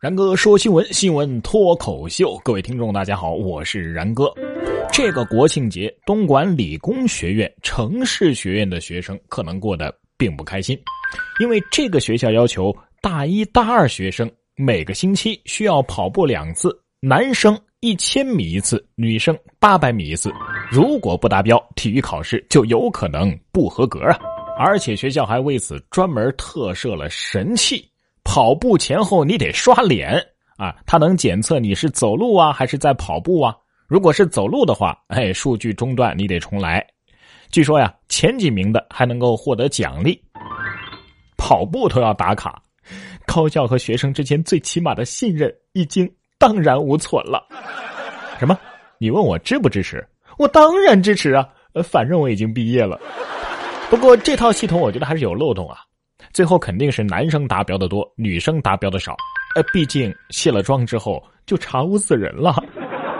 然哥说新闻，新闻脱口秀。各位听众，大家好，我是然哥。这个国庆节，东莞理工学院城市学院的学生可能过得并不开心，因为这个学校要求大一大二学生每个星期需要跑步两次，男生一千米一次，女生八百米一次。如果不达标，体育考试就有可能不合格啊！而且学校还为此专门特设了神器。跑步前后你得刷脸啊，它能检测你是走路啊还是在跑步啊。如果是走路的话，哎，数据中断你得重来。据说呀，前几名的还能够获得奖励。跑步都要打卡，高校和学生之间最起码的信任已经荡然无存了。什么？你问我支不支持？我当然支持啊，反正我已经毕业了。不过这套系统我觉得还是有漏洞啊。最后肯定是男生达标的多，女生达标的少。呃，毕竟卸了妆之后就查无此人了。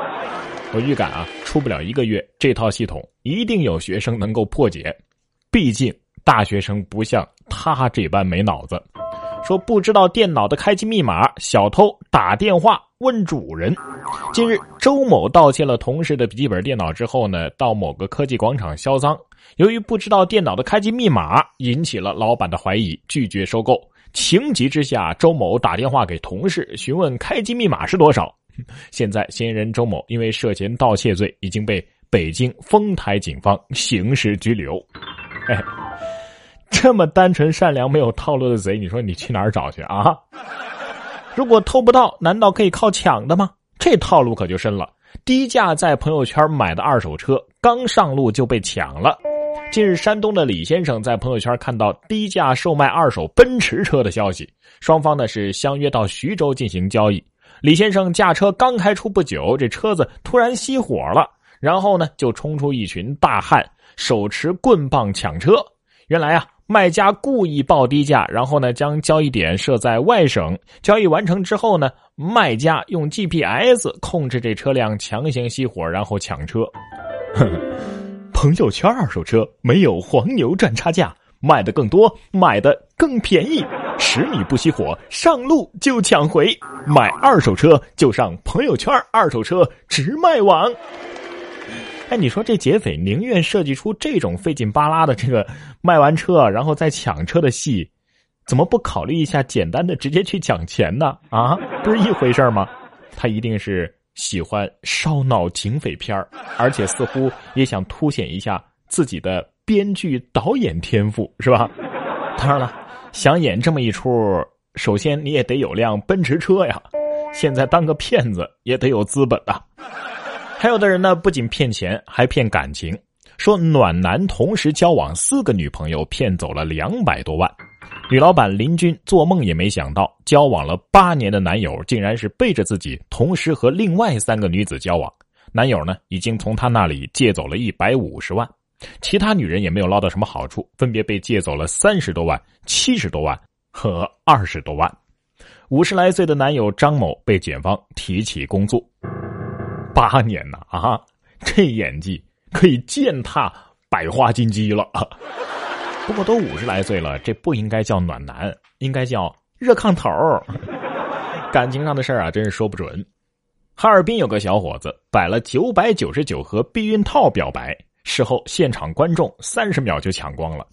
我预感啊，出不了一个月，这套系统一定有学生能够破解。毕竟大学生不像他这般没脑子。说不知道电脑的开机密码，小偷打电话问主人。近日，周某盗窃了同事的笔记本电脑之后呢，到某个科技广场销赃。由于不知道电脑的开机密码，引起了老板的怀疑，拒绝收购。情急之下，周某打电话给同事询问开机密码是多少。现在，嫌疑人周某因为涉嫌盗窃罪，已经被北京丰台警方刑事拘留。哎。这么单纯善良、没有套路的贼，你说你去哪儿找去啊？如果偷不到，难道可以靠抢的吗？这套路可就深了。低价在朋友圈买的二手车，刚上路就被抢了。近日，山东的李先生在朋友圈看到低价售卖二手奔驰车的消息，双方呢是相约到徐州进行交易。李先生驾车刚开出不久，这车子突然熄火了，然后呢就冲出一群大汉，手持棍棒抢车。原来啊。卖家故意报低价，然后呢，将交易点设在外省。交易完成之后呢，卖家用 GPS 控制这车辆强行熄火，然后抢车。朋友圈二手车没有黄牛赚差价，卖的更多，买的更便宜。十米不熄火，上路就抢回。买二手车就上朋友圈二手车直卖网。哎，你说这劫匪宁愿设计出这种费劲巴拉的这个卖完车然后再抢车的戏，怎么不考虑一下简单的直接去抢钱呢？啊，不是一回事吗？他一定是喜欢烧脑警匪片而且似乎也想凸显一下自己的编剧导演天赋，是吧？当然了，想演这么一出，首先你也得有辆奔驰车呀。现在当个骗子也得有资本呐。还有的人呢，不仅骗钱，还骗感情。说暖男同时交往四个女朋友，骗走了两百多万。女老板林军做梦也没想到，交往了八年的男友竟然是背着自己，同时和另外三个女子交往。男友呢，已经从她那里借走了一百五十万，其他女人也没有捞到什么好处，分别被借走了三十多万、七十多万和二十多万。五十来岁的男友张某被检方提起公诉。八年呐啊，这演技可以践踏百花金鸡了。不过都五十来岁了，这不应该叫暖男，应该叫热炕头。感情上的事儿啊，真是说不准。哈尔滨有个小伙子摆了九百九十九盒避孕套表白，事后现场观众三十秒就抢光了。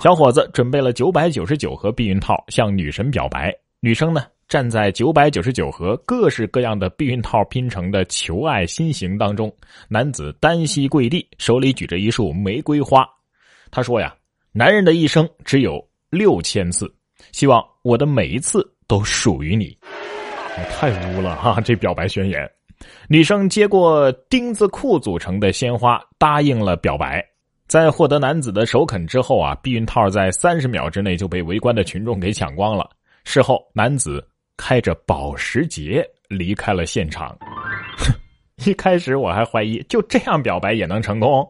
小伙子准备了九百九十九盒避孕套向女神表白，女生呢？站在九百九十九盒各式各样的避孕套拼成的求爱心形当中，男子单膝跪地，手里举着一束玫瑰花。他说：“呀，男人的一生只有六千次，希望我的每一次都属于你。”太污了哈！这表白宣言。女生接过钉子裤组成的鲜花，答应了表白。在获得男子的首肯之后啊，避孕套在三十秒之内就被围观的群众给抢光了。事后，男子。开着保时捷离开了现场。一开始我还怀疑就这样表白也能成功，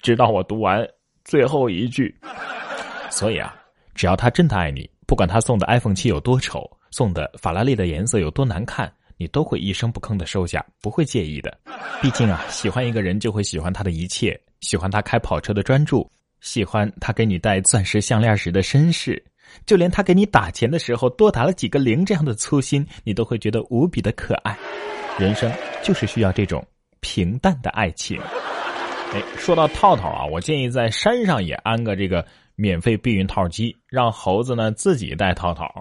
直到我读完最后一句。所以啊，只要他真的爱你，不管他送的 iPhone 七有多丑，送的法拉利的颜色有多难看，你都会一声不吭的收下，不会介意的。毕竟啊，喜欢一个人就会喜欢他的一切，喜欢他开跑车的专注，喜欢他给你戴钻石项链时的绅士。就连他给你打钱的时候多打了几个零这样的粗心，你都会觉得无比的可爱。人生就是需要这种平淡的爱情。哎，说到套套啊，我建议在山上也安个这个免费避孕套机，让猴子呢自己带套套。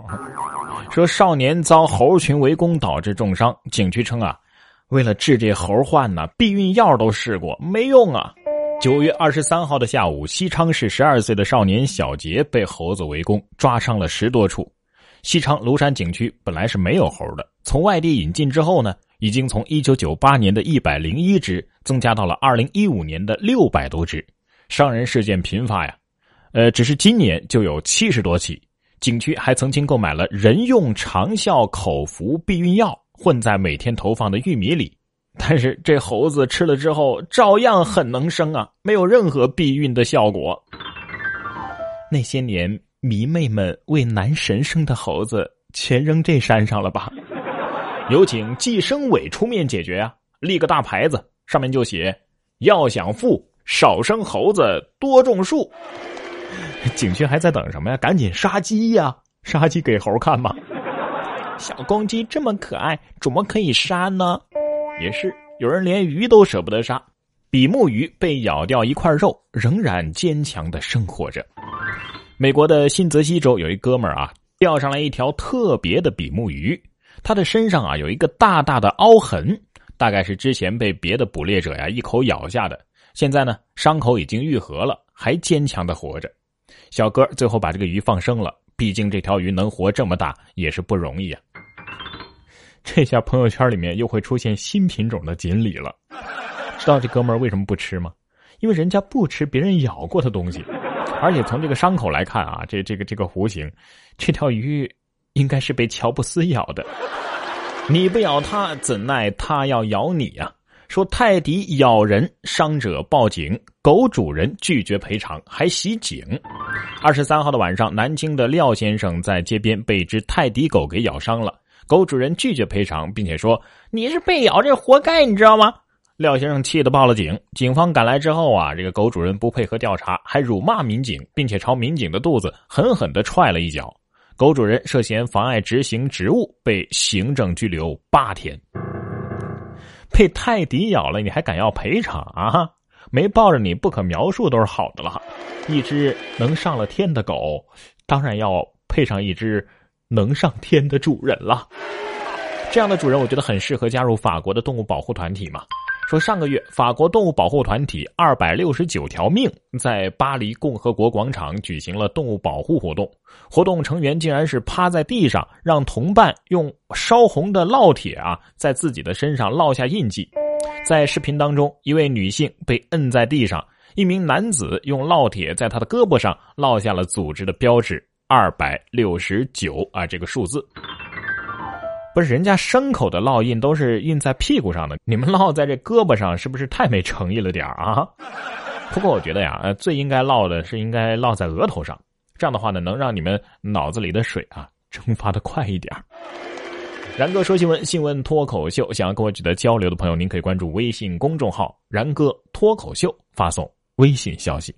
说少年遭猴群围攻导致重伤，景区称啊，为了治这猴患呢，避孕药都试过没用啊。九月二十三号的下午，西昌市十二岁的少年小杰被猴子围攻，抓伤了十多处。西昌庐山景区本来是没有猴的，从外地引进之后呢，已经从一九九八年的一百零一只增加到了二零一五年的六百多只，伤人事件频发呀。呃，只是今年就有七十多起。景区还曾经购买了人用长效口服避孕药，混在每天投放的玉米里。但是这猴子吃了之后，照样很能生啊，没有任何避孕的效果。那些年迷妹们为男神生的猴子，全扔这山上了吧？有请计生委出面解决啊！立个大牌子，上面就写：要想富，少生猴子，多种树。景区还在等什么呀？赶紧杀鸡呀！杀鸡给猴看嘛！小公鸡这么可爱，怎么可以杀呢？也是，有人连鱼都舍不得杀，比目鱼被咬掉一块肉，仍然坚强的生活着。美国的新泽西州有一哥们儿啊，钓上来一条特别的比目鱼，他的身上啊有一个大大的凹痕，大概是之前被别的捕猎者呀一口咬下的。现在呢，伤口已经愈合了，还坚强的活着。小哥最后把这个鱼放生了，毕竟这条鱼能活这么大也是不容易啊。这下朋友圈里面又会出现新品种的锦鲤了，知道这哥们儿为什么不吃吗？因为人家不吃别人咬过的东西，而且从这个伤口来看啊，这这个这个弧形，这条鱼应该是被乔布斯咬的。你不咬他，怎奈他要咬你呀？说泰迪咬人，伤者报警，狗主人拒绝赔偿，还袭警。二十三号的晚上，南京的廖先生在街边被一只泰迪狗给咬伤了。狗主人拒绝赔偿，并且说：“你是被咬，这活该，你知道吗？”廖先生气得报了警。警方赶来之后啊，这个狗主人不配合调查，还辱骂民警，并且朝民警的肚子狠狠的踹了一脚。狗主人涉嫌妨碍执行职务，被行政拘留八天。被泰迪咬了，你还敢要赔偿啊？没抱着你不可描述都是好的了。一只能上了天的狗，当然要配上一只。能上天的主人了，这样的主人我觉得很适合加入法国的动物保护团体嘛。说上个月，法国动物保护团体二百六十九条命在巴黎共和国广场举行了动物保护活动，活动成员竟然是趴在地上，让同伴用烧红的烙铁啊在自己的身上烙下印记。在视频当中，一位女性被摁在地上，一名男子用烙铁在他的胳膊上烙下了组织的标志。二百六十九啊，这个数字不是人家牲口的烙印都是印在屁股上的，你们烙在这胳膊上是不是太没诚意了点啊？不过我觉得呀，呃，最应该烙的是应该烙在额头上，这样的话呢，能让你们脑子里的水啊蒸发的快一点。然哥说新闻，新闻脱口秀，想要跟我取得交流的朋友，您可以关注微信公众号“然哥脱口秀”，发送微信消息。